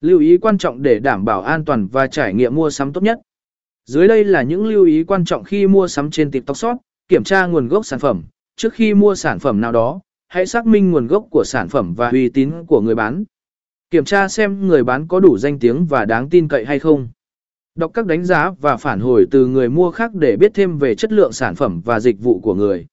Lưu ý quan trọng để đảm bảo an toàn và trải nghiệm mua sắm tốt nhất. Dưới đây là những lưu ý quan trọng khi mua sắm trên TikTok Shop, kiểm tra nguồn gốc sản phẩm. Trước khi mua sản phẩm nào đó, hãy xác minh nguồn gốc của sản phẩm và uy tín của người bán. Kiểm tra xem người bán có đủ danh tiếng và đáng tin cậy hay không. Đọc các đánh giá và phản hồi từ người mua khác để biết thêm về chất lượng sản phẩm và dịch vụ của người.